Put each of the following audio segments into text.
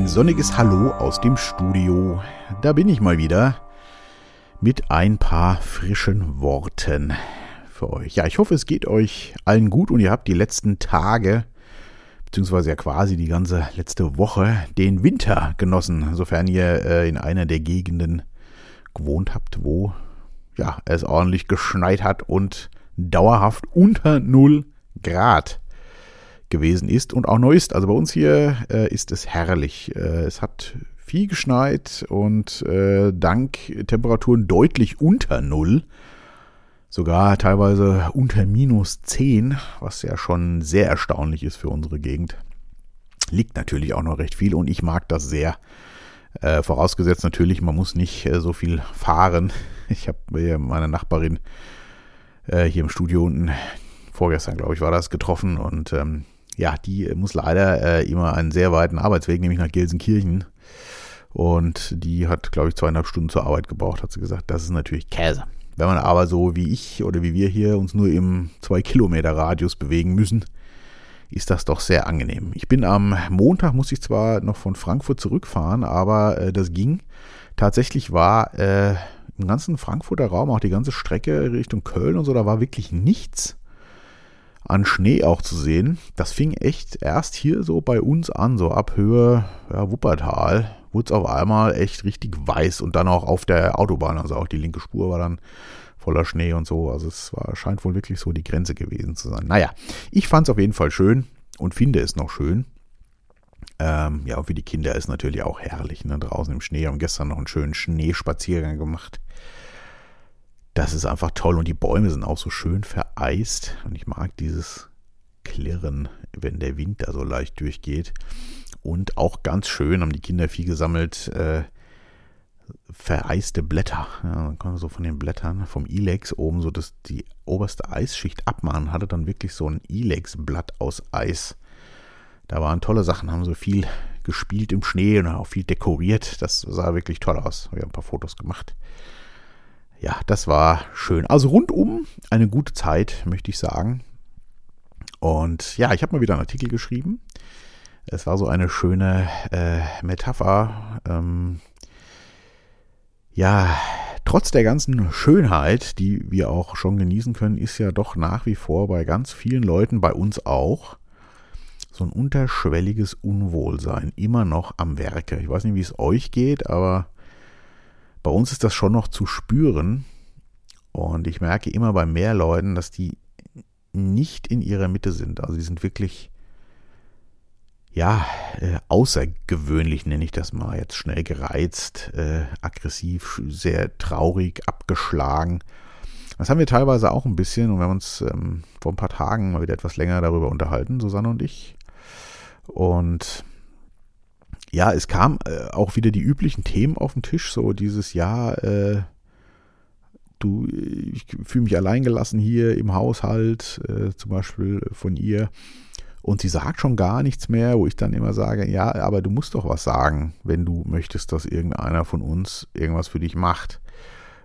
ein sonniges Hallo aus dem Studio. Da bin ich mal wieder mit ein paar frischen Worten für euch. Ja, ich hoffe, es geht euch allen gut und ihr habt die letzten Tage, beziehungsweise ja quasi die ganze letzte Woche, den Winter genossen, sofern ihr äh, in einer der Gegenden gewohnt habt, wo ja, es ordentlich geschneit hat und dauerhaft unter 0 Grad gewesen ist und auch noch ist. Also bei uns hier äh, ist es herrlich. Äh, es hat viel geschneit und äh, dank Temperaturen deutlich unter Null, sogar teilweise unter minus 10, was ja schon sehr erstaunlich ist für unsere Gegend. Liegt natürlich auch noch recht viel und ich mag das sehr. Äh, vorausgesetzt natürlich, man muss nicht äh, so viel fahren. Ich habe meine Nachbarin äh, hier im Studio unten, vorgestern glaube ich war das, getroffen und ähm, ja, die muss leider äh, immer einen sehr weiten Arbeitsweg, nämlich nach Gelsenkirchen. Und die hat, glaube ich, zweieinhalb Stunden zur Arbeit gebraucht, hat sie gesagt. Das ist natürlich Käse. Wenn man aber so wie ich oder wie wir hier uns nur im 2 Kilometer Radius bewegen müssen, ist das doch sehr angenehm. Ich bin am Montag, muss ich zwar noch von Frankfurt zurückfahren, aber äh, das ging. Tatsächlich war äh, im ganzen Frankfurter Raum, auch die ganze Strecke Richtung Köln und so, da war wirklich nichts an Schnee auch zu sehen. Das fing echt erst hier so bei uns an, so ab Höhe ja, Wuppertal, wurde es auf einmal echt richtig weiß und dann auch auf der Autobahn, also auch die linke Spur war dann voller Schnee und so. Also es war, scheint wohl wirklich so die Grenze gewesen zu sein. Naja, ich fand es auf jeden Fall schön und finde es noch schön. Ähm, ja, und für die Kinder ist natürlich auch herrlich, ne? draußen im Schnee. Haben gestern noch einen schönen Schneespaziergang gemacht das ist einfach toll und die Bäume sind auch so schön vereist und ich mag dieses Klirren, wenn der Wind da so leicht durchgeht. Und auch ganz schön haben die Kinder viel gesammelt, äh, vereiste Blätter. Ja, dann kann man so von den Blättern vom Ilex oben so das, die oberste Eisschicht abmachen, hatte dann wirklich so ein Ilex-Blatt aus Eis. Da waren tolle Sachen, haben so viel gespielt im Schnee und auch viel dekoriert. Das sah wirklich toll aus. Wir haben ein paar Fotos gemacht ja, das war schön. Also rundum eine gute Zeit, möchte ich sagen. Und ja, ich habe mal wieder einen Artikel geschrieben. Es war so eine schöne äh, Metapher. Ähm, ja, trotz der ganzen Schönheit, die wir auch schon genießen können, ist ja doch nach wie vor bei ganz vielen Leuten, bei uns auch, so ein unterschwelliges Unwohlsein immer noch am Werke. Ich weiß nicht, wie es euch geht, aber bei uns ist das schon noch zu spüren. Und ich merke immer bei mehr Leuten, dass die nicht in ihrer Mitte sind. Also die sind wirklich, ja, äh, außergewöhnlich nenne ich das mal. Jetzt schnell gereizt, äh, aggressiv, sehr traurig, abgeschlagen. Das haben wir teilweise auch ein bisschen und wir haben uns ähm, vor ein paar Tagen mal wieder etwas länger darüber unterhalten, Susanne und ich. Und ja, es kam äh, auch wieder die üblichen Themen auf den Tisch, so dieses Jahr, äh, du, ich fühle mich alleingelassen hier im Haushalt, äh, zum Beispiel von ihr. Und sie sagt schon gar nichts mehr, wo ich dann immer sage, ja, aber du musst doch was sagen, wenn du möchtest, dass irgendeiner von uns irgendwas für dich macht.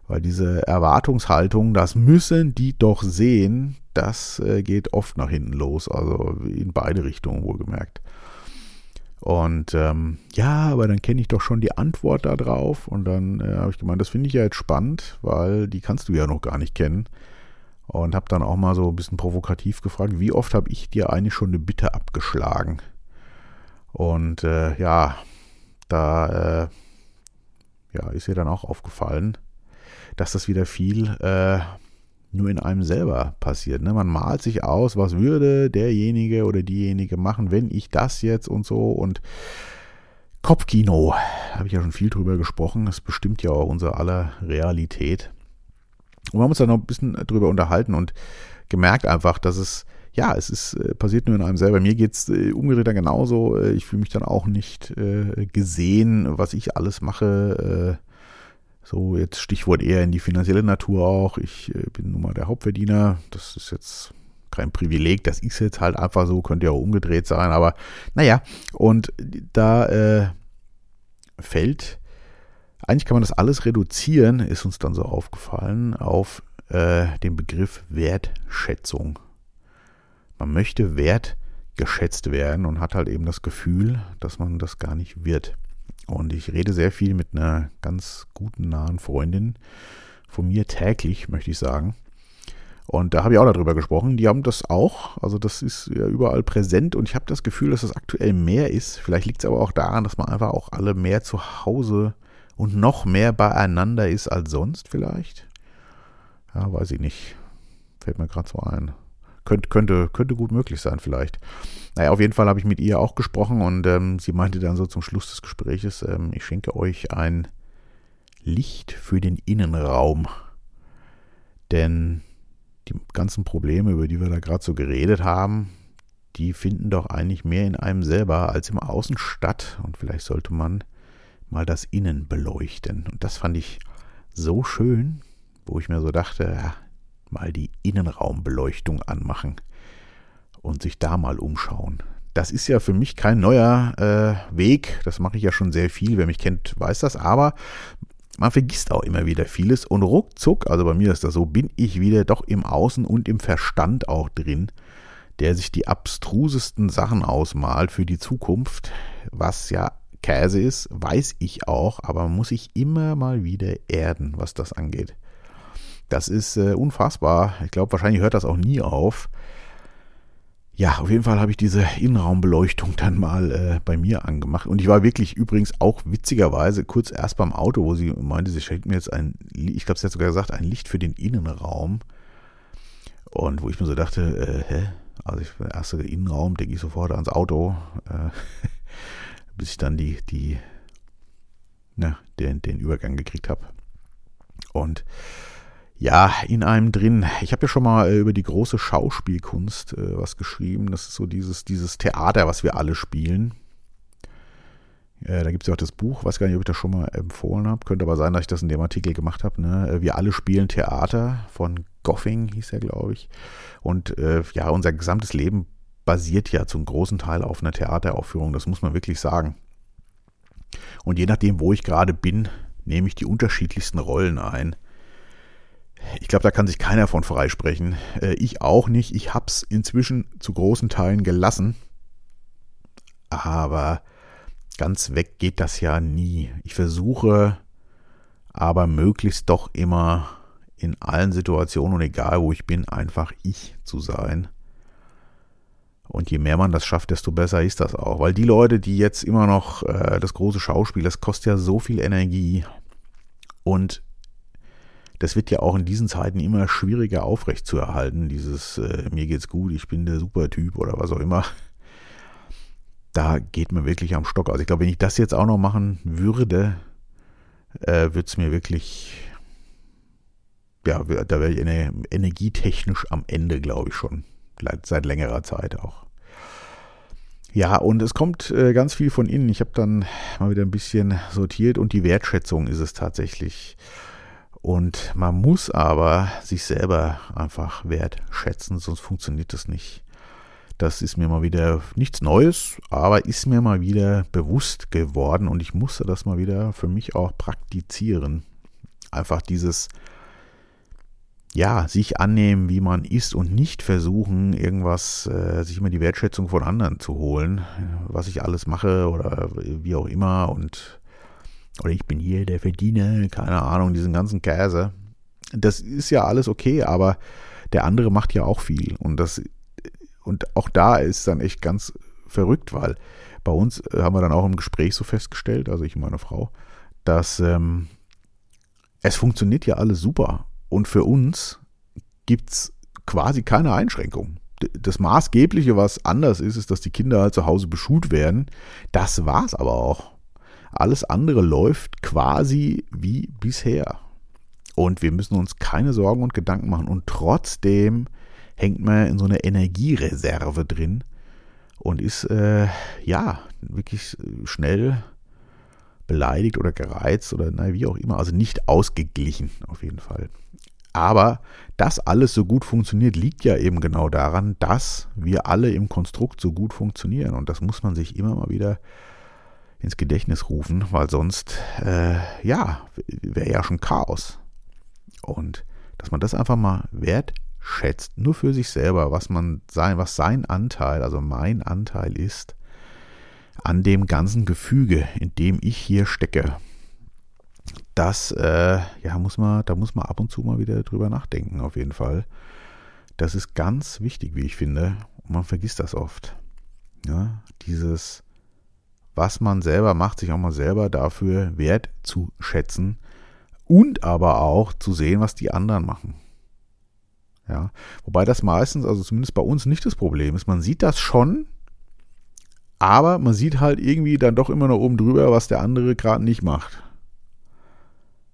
Weil diese Erwartungshaltung, das müssen die doch sehen, das äh, geht oft nach hinten los, also in beide Richtungen wohlgemerkt. Und ähm, ja, aber dann kenne ich doch schon die Antwort darauf. Und dann äh, habe ich gemeint, das finde ich ja jetzt spannend, weil die kannst du ja noch gar nicht kennen. Und habe dann auch mal so ein bisschen provokativ gefragt, wie oft habe ich dir eigentlich schon eine Bitte abgeschlagen? Und äh, ja, da äh, ja, ist ihr dann auch aufgefallen, dass das wieder viel äh, nur in einem selber passiert. Ne? Man malt sich aus, was würde derjenige oder diejenige machen, wenn ich das jetzt und so und Kopfkino, habe ich ja schon viel drüber gesprochen, das bestimmt ja auch unsere aller Realität. Und wir haben uns dann noch ein bisschen drüber unterhalten und gemerkt einfach, dass es, ja, es ist äh, passiert nur in einem selber. Mir geht es äh, umgedreht genauso. Äh, ich fühle mich dann auch nicht äh, gesehen, was ich alles mache. So, jetzt Stichwort eher in die finanzielle Natur auch. Ich äh, bin nun mal der Hauptverdiener. Das ist jetzt kein Privileg, das ist jetzt halt einfach so, könnte ja auch umgedreht sein, aber naja, und da äh, fällt, eigentlich kann man das alles reduzieren, ist uns dann so aufgefallen, auf äh, den Begriff Wertschätzung. Man möchte Wert geschätzt werden und hat halt eben das Gefühl, dass man das gar nicht wird. Und ich rede sehr viel mit einer ganz guten, nahen Freundin von mir täglich, möchte ich sagen. Und da habe ich auch darüber gesprochen. Die haben das auch. Also das ist ja überall präsent und ich habe das Gefühl, dass es aktuell mehr ist. Vielleicht liegt es aber auch daran, dass man einfach auch alle mehr zu Hause und noch mehr beieinander ist als sonst vielleicht. Ja, weiß ich nicht. Fällt mir gerade so ein. Könnt, könnte, könnte gut möglich sein vielleicht. Naja, auf jeden Fall habe ich mit ihr auch gesprochen und ähm, sie meinte dann so zum Schluss des Gespräches, ähm, ich schenke euch ein Licht für den Innenraum. Denn die ganzen Probleme, über die wir da gerade so geredet haben, die finden doch eigentlich mehr in einem selber als im Außen statt. Und vielleicht sollte man mal das Innen beleuchten. Und das fand ich so schön, wo ich mir so dachte, ja, mal die Innenraumbeleuchtung anmachen und sich da mal umschauen. Das ist ja für mich kein neuer äh, Weg. Das mache ich ja schon sehr viel. Wer mich kennt, weiß das. Aber man vergisst auch immer wieder vieles und ruckzuck, also bei mir ist das so, bin ich wieder doch im Außen und im Verstand auch drin, der sich die abstrusesten Sachen ausmalt für die Zukunft, was ja Käse ist, weiß ich auch, aber man muss sich immer mal wieder erden, was das angeht. Das ist äh, unfassbar. Ich glaube, wahrscheinlich hört das auch nie auf. Ja, auf jeden Fall habe ich diese Innenraumbeleuchtung dann mal äh, bei mir angemacht. Und ich war wirklich übrigens auch witzigerweise kurz erst beim Auto, wo sie meinte, sie schenkt mir jetzt ein, ich glaube, sie hat sogar gesagt, ein Licht für den Innenraum. Und wo ich mir so dachte, äh, hä? Also ich der erste Innenraum, denke ich sofort ans Auto, äh, bis ich dann die, die, na, den, den Übergang gekriegt habe. Und ja, in einem drin. Ich habe ja schon mal äh, über die große Schauspielkunst äh, was geschrieben. Das ist so dieses, dieses Theater, was wir alle spielen. Äh, da gibt es ja auch das Buch, weiß gar nicht, ob ich das schon mal empfohlen habe. Könnte aber sein, dass ich das in dem Artikel gemacht habe. Ne? Äh, wir alle spielen Theater von Goffing, hieß er, glaube ich. Und äh, ja, unser gesamtes Leben basiert ja zum großen Teil auf einer Theateraufführung. Das muss man wirklich sagen. Und je nachdem, wo ich gerade bin, nehme ich die unterschiedlichsten Rollen ein. Ich glaube, da kann sich keiner von freisprechen. Äh, ich auch nicht. Ich habe es inzwischen zu großen Teilen gelassen. Aber ganz weg geht das ja nie. Ich versuche aber möglichst doch immer in allen Situationen und egal wo ich bin, einfach ich zu sein. Und je mehr man das schafft, desto besser ist das auch. Weil die Leute, die jetzt immer noch äh, das große Schauspiel, das kostet ja so viel Energie. Und das wird ja auch in diesen Zeiten immer schwieriger aufrechtzuerhalten, dieses äh, mir geht's gut, ich bin der Supertyp oder was auch immer. Da geht man wirklich am Stock. Also ich glaube, wenn ich das jetzt auch noch machen würde, äh, würde es mir wirklich, ja, da wäre ich energietechnisch am Ende, glaube ich schon, seit längerer Zeit auch. Ja, und es kommt äh, ganz viel von innen. Ich habe dann mal wieder ein bisschen sortiert und die Wertschätzung ist es tatsächlich. Und man muss aber sich selber einfach wertschätzen, sonst funktioniert das nicht. Das ist mir mal wieder nichts Neues, aber ist mir mal wieder bewusst geworden und ich musste das mal wieder für mich auch praktizieren. Einfach dieses, ja, sich annehmen, wie man ist und nicht versuchen, irgendwas, äh, sich immer die Wertschätzung von anderen zu holen, was ich alles mache oder wie auch immer und oder ich bin hier der Verdiener, keine Ahnung, diesen ganzen Käse. Das ist ja alles okay, aber der andere macht ja auch viel. Und das, und auch da ist dann echt ganz verrückt, weil bei uns äh, haben wir dann auch im Gespräch so festgestellt, also ich und meine Frau, dass ähm, es funktioniert ja alles super. Und für uns gibt es quasi keine Einschränkung. Das Maßgebliche, was anders ist, ist, dass die Kinder halt zu Hause beschult werden. Das war es aber auch. Alles andere läuft quasi wie bisher. Und wir müssen uns keine Sorgen und Gedanken machen. Und trotzdem hängt man in so einer Energiereserve drin und ist, äh, ja, wirklich schnell beleidigt oder gereizt oder na, wie auch immer. Also nicht ausgeglichen auf jeden Fall. Aber dass alles so gut funktioniert, liegt ja eben genau daran, dass wir alle im Konstrukt so gut funktionieren. Und das muss man sich immer mal wieder ins Gedächtnis rufen, weil sonst, äh, ja, wäre ja schon Chaos. Und dass man das einfach mal wertschätzt schätzt, nur für sich selber, was man sein, was sein Anteil, also mein Anteil ist, an dem ganzen Gefüge, in dem ich hier stecke, das, äh, ja, muss man, da muss man ab und zu mal wieder drüber nachdenken, auf jeden Fall. Das ist ganz wichtig, wie ich finde. Und man vergisst das oft. Ja, dieses, was man selber macht, sich auch mal selber dafür wert zu schätzen und aber auch zu sehen, was die anderen machen. Ja, wobei das meistens, also zumindest bei uns nicht das Problem ist. Man sieht das schon, aber man sieht halt irgendwie dann doch immer noch oben drüber, was der andere gerade nicht macht.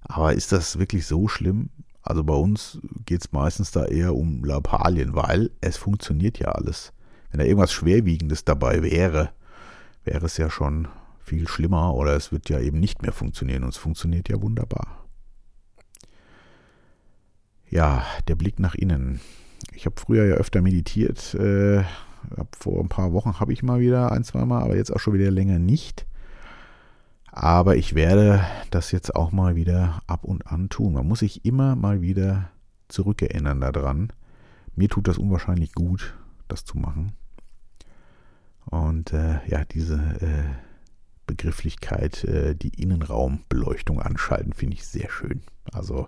Aber ist das wirklich so schlimm? Also bei uns geht es meistens da eher um Lappalien, weil es funktioniert ja alles. Wenn da irgendwas Schwerwiegendes dabei wäre, wäre es ja schon viel schlimmer oder es wird ja eben nicht mehr funktionieren und es funktioniert ja wunderbar. Ja, der Blick nach innen. Ich habe früher ja öfter meditiert. Äh, vor ein paar Wochen habe ich mal wieder ein, zwei Mal, aber jetzt auch schon wieder länger nicht. Aber ich werde das jetzt auch mal wieder ab und an tun. Man muss sich immer mal wieder zurückerinnern daran. Mir tut das unwahrscheinlich gut, das zu machen. Und äh, ja, diese äh, Begrifflichkeit, äh, die Innenraumbeleuchtung anschalten, finde ich sehr schön. Also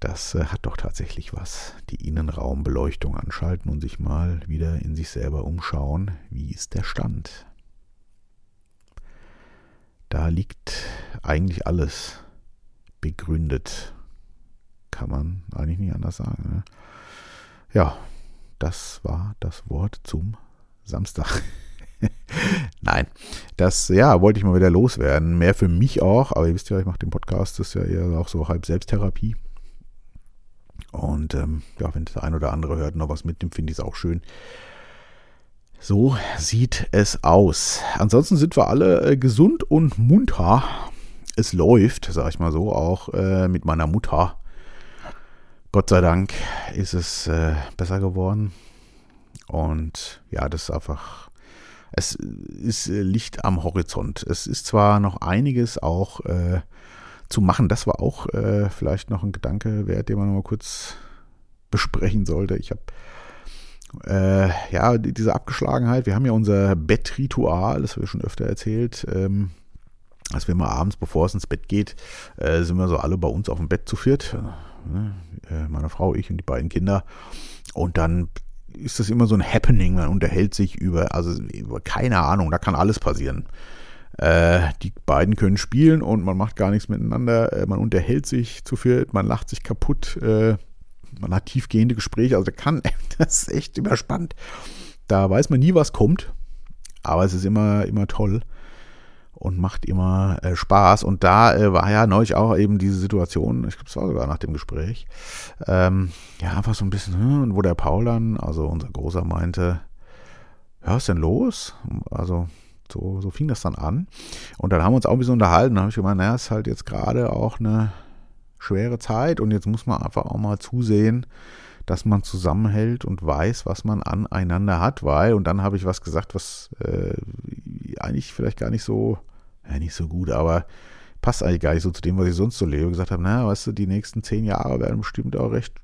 das äh, hat doch tatsächlich was. Die Innenraumbeleuchtung anschalten und sich mal wieder in sich selber umschauen. Wie ist der Stand? Da liegt eigentlich alles begründet. Kann man eigentlich nicht anders sagen. Ne? Ja, das war das Wort zum Samstag. Nein, das ja wollte ich mal wieder loswerden. Mehr für mich auch, aber ihr wisst ja, ich mache den Podcast, das ist ja eher auch so halb Selbsttherapie. Und ähm, ja, wenn der ein oder andere hört noch was mitnimmt, finde ich es auch schön. So sieht es aus. Ansonsten sind wir alle äh, gesund und munter. Es läuft, sag ich mal so, auch äh, mit meiner Mutter. Gott sei Dank ist es äh, besser geworden. Und ja, das ist einfach, es ist äh, Licht am Horizont. Es ist zwar noch einiges auch äh, zu machen, das war auch äh, vielleicht noch ein Gedanke wert, den man noch mal kurz besprechen sollte. Ich habe äh, ja, diese Abgeschlagenheit, wir haben ja unser Bettritual, das habe ich schon öfter erzählt, ähm, als wir mal abends, bevor es ins Bett geht, äh, sind wir so alle bei uns auf dem Bett zu viert, äh, äh, meine Frau, ich und die beiden Kinder und dann ist das immer so ein Happening, man unterhält sich über, also über keine Ahnung, da kann alles passieren. Äh, die beiden können spielen und man macht gar nichts miteinander, äh, man unterhält sich zu viert, man lacht sich kaputt, äh, man hat tiefgehende Gespräche, also kann, das ist echt immer spannend. Da weiß man nie, was kommt, aber es ist immer, immer toll und macht immer äh, Spaß. Und da äh, war ja neulich auch eben diese Situation, ich glaube, es war sogar nach dem Gespräch, ähm, ja, einfach so ein bisschen, hm, wo der Paul dann, also unser Großer, meinte, ja, was denn los? Also, so, so fing das dann an. Und dann haben wir uns auch ein bisschen unterhalten. Da habe ich gemeint, naja, ist halt jetzt gerade auch eine schwere Zeit und jetzt muss man einfach auch mal zusehen, dass man zusammenhält und weiß, was man aneinander hat, weil, und dann habe ich was gesagt, was äh, eigentlich vielleicht gar nicht so, ja, nicht so gut, aber passt eigentlich gar nicht so zu dem, was ich sonst so lebe. Gesagt habe, naja, weißt du, die nächsten zehn Jahre werden bestimmt auch recht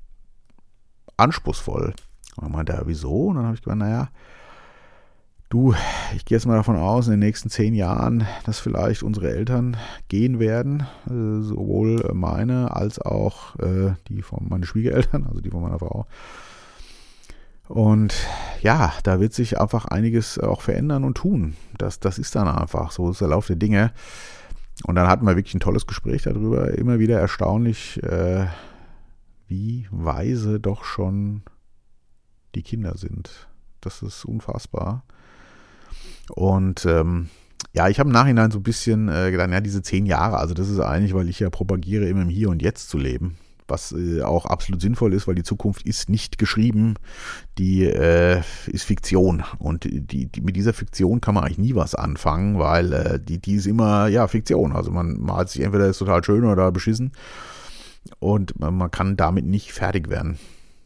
anspruchsvoll. Und dann meinte er, wieso? Und dann habe ich gesagt, naja, Du, ich gehe jetzt mal davon aus, in den nächsten zehn Jahren, dass vielleicht unsere Eltern gehen werden, äh, sowohl meine als auch äh, die von meinen Schwiegereltern, also die von meiner Frau. Und ja, da wird sich einfach einiges auch verändern und tun. Das, das ist dann einfach so, ist der Lauf der Dinge. Und dann hatten wir wirklich ein tolles Gespräch darüber. Immer wieder erstaunlich, äh, wie weise doch schon die Kinder sind. Das ist unfassbar. Und ähm, ja, ich habe im Nachhinein so ein bisschen äh, gedacht, ja, diese zehn Jahre, also das ist eigentlich, weil ich ja propagiere, immer im Hier und Jetzt zu leben. Was äh, auch absolut sinnvoll ist, weil die Zukunft ist nicht geschrieben, die äh, ist Fiktion. Und die, die, mit dieser Fiktion kann man eigentlich nie was anfangen, weil äh, die, die ist immer, ja, Fiktion. Also man malt sich entweder ist total schön oder beschissen. Und man, man kann damit nicht fertig werden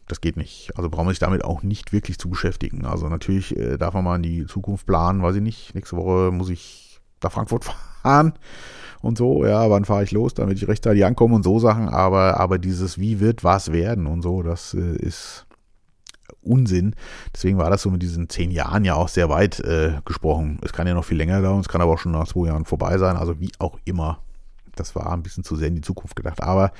das geht nicht. Also braucht man sich damit auch nicht wirklich zu beschäftigen. Also natürlich äh, darf man mal in die Zukunft planen, weiß ich nicht. Nächste Woche muss ich nach Frankfurt fahren und so, ja, wann fahre ich los, damit ich rechtzeitig ankomme und so Sachen, aber, aber dieses wie wird was werden und so, das äh, ist Unsinn. Deswegen war das so mit diesen zehn Jahren ja auch sehr weit äh, gesprochen. Es kann ja noch viel länger dauern, es kann aber auch schon nach zwei Jahren vorbei sein, also wie auch immer. Das war ein bisschen zu sehr in die Zukunft gedacht, aber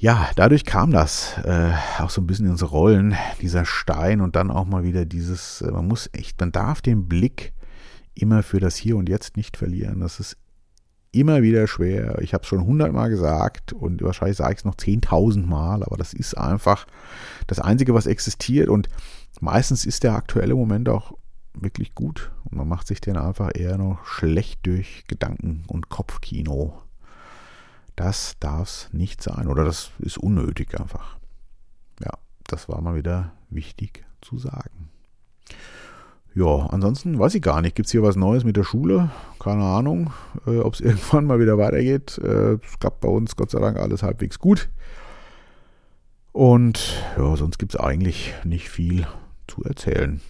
ja, dadurch kam das äh, auch so ein bisschen in unsere Rollen, dieser Stein und dann auch mal wieder dieses, äh, man muss echt, man darf den Blick immer für das Hier und Jetzt nicht verlieren. Das ist immer wieder schwer. Ich habe es schon hundertmal gesagt und wahrscheinlich sage ich es noch zehntausend Mal, aber das ist einfach das Einzige, was existiert und meistens ist der aktuelle Moment auch wirklich gut und man macht sich den einfach eher noch schlecht durch Gedanken und Kopfkino. Das darf es nicht sein oder das ist unnötig einfach. Ja, das war mal wieder wichtig zu sagen. Ja, ansonsten weiß ich gar nicht. Gibt es hier was Neues mit der Schule? Keine Ahnung, äh, ob es irgendwann mal wieder weitergeht. Äh, es klappt bei uns Gott sei Dank alles halbwegs gut. Und ja, sonst gibt es eigentlich nicht viel zu erzählen.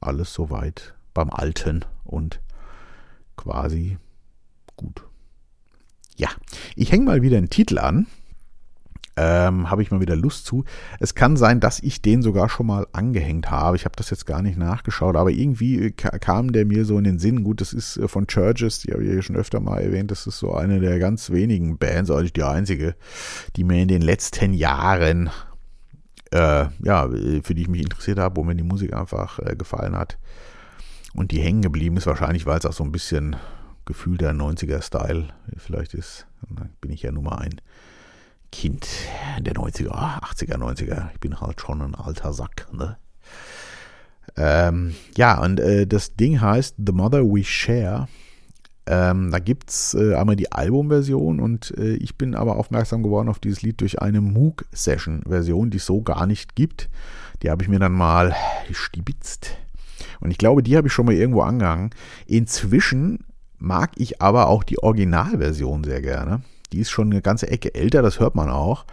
Alles soweit beim Alten und quasi gut. Ja, ich hänge mal wieder einen Titel an ähm, habe ich mal wieder Lust zu. Es kann sein, dass ich den sogar schon mal angehängt habe. Ich habe das jetzt gar nicht nachgeschaut, aber irgendwie äh, kam der mir so in den Sinn. Gut, das ist äh, von Churches, die habe ich ja schon öfter mal erwähnt. Das ist so eine der ganz wenigen Bands, eigentlich die einzige, die mir in den letzten Jahren, äh, ja, für die ich mich interessiert habe, wo mir die Musik einfach äh, gefallen hat. Und die hängen geblieben ist wahrscheinlich, weil es auch so ein bisschen Gefühl der 90er-Style vielleicht ist. Bin ich ja Nummer ein. Kind der 90er, 80er, 90er. Ich bin halt schon ein alter Sack, ne? Ähm, ja, und äh, das Ding heißt The Mother We Share. Ähm, da gibt es äh, einmal die Albumversion und äh, ich bin aber aufmerksam geworden auf dieses Lied durch eine Moog-Session-Version, die es so gar nicht gibt. Die habe ich mir dann mal stibitzt. Und ich glaube, die habe ich schon mal irgendwo angehangen. Inzwischen mag ich aber auch die Originalversion sehr gerne. Die ist schon eine ganze Ecke älter, das hört man auch.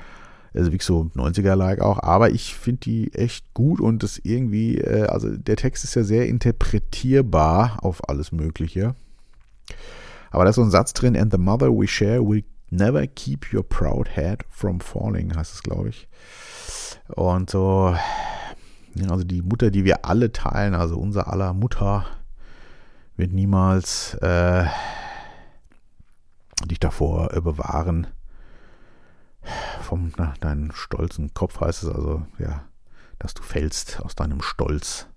Also wie so 90er-like auch, aber ich finde die echt gut und das irgendwie, äh, also der Text ist ja sehr interpretierbar auf alles Mögliche. Aber da ist so ein Satz drin, and the mother we share will never keep your proud head from falling, heißt es, glaube ich. Und so, also die Mutter, die wir alle teilen, also unser aller Mutter, wird niemals äh, dich davor äh, bewahren. Vom na, deinen stolzen Kopf heißt es also, ja, dass du fällst aus deinem Stolz.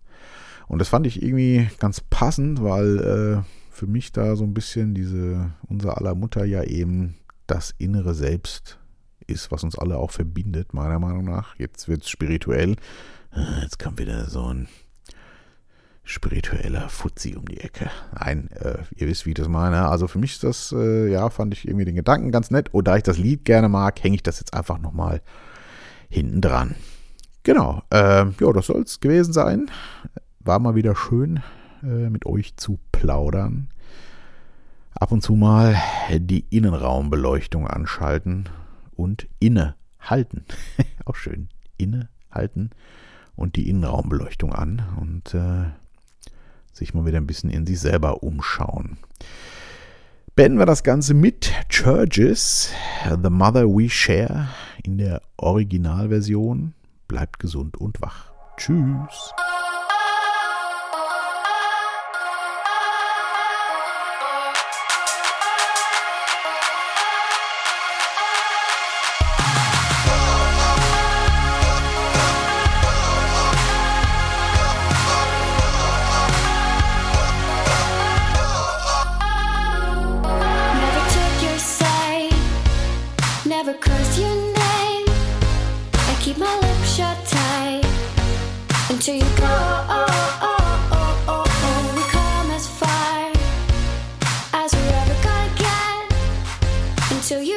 Und das fand ich irgendwie ganz passend, weil äh, für mich da so ein bisschen diese, unser aller Mutter ja eben das innere Selbst ist, was uns alle auch verbindet, meiner Meinung nach. Jetzt wird es spirituell. Jetzt kommt wieder so ein spiritueller Fuzzi um die Ecke. Nein, äh, ihr wisst, wie ich das meine. Also für mich ist das, äh, ja, fand ich irgendwie den Gedanken ganz nett. Und da ich das Lied gerne mag, hänge ich das jetzt einfach nochmal hinten dran. Genau, äh, ja, das soll es gewesen sein. War mal wieder schön, äh, mit euch zu plaudern. Ab und zu mal die Innenraumbeleuchtung anschalten und innehalten. Auch schön. Innehalten und die Innenraumbeleuchtung an. Und äh, sich mal wieder ein bisschen in sich selber umschauen. Beenden wir das Ganze mit Churches, The Mother We Share in der Originalversion. Bleibt gesund und wach. Tschüss. Cause your name, I keep my lips shut tight until you go. Oh, oh, oh, oh, oh. We come as far as we ever gonna get until you.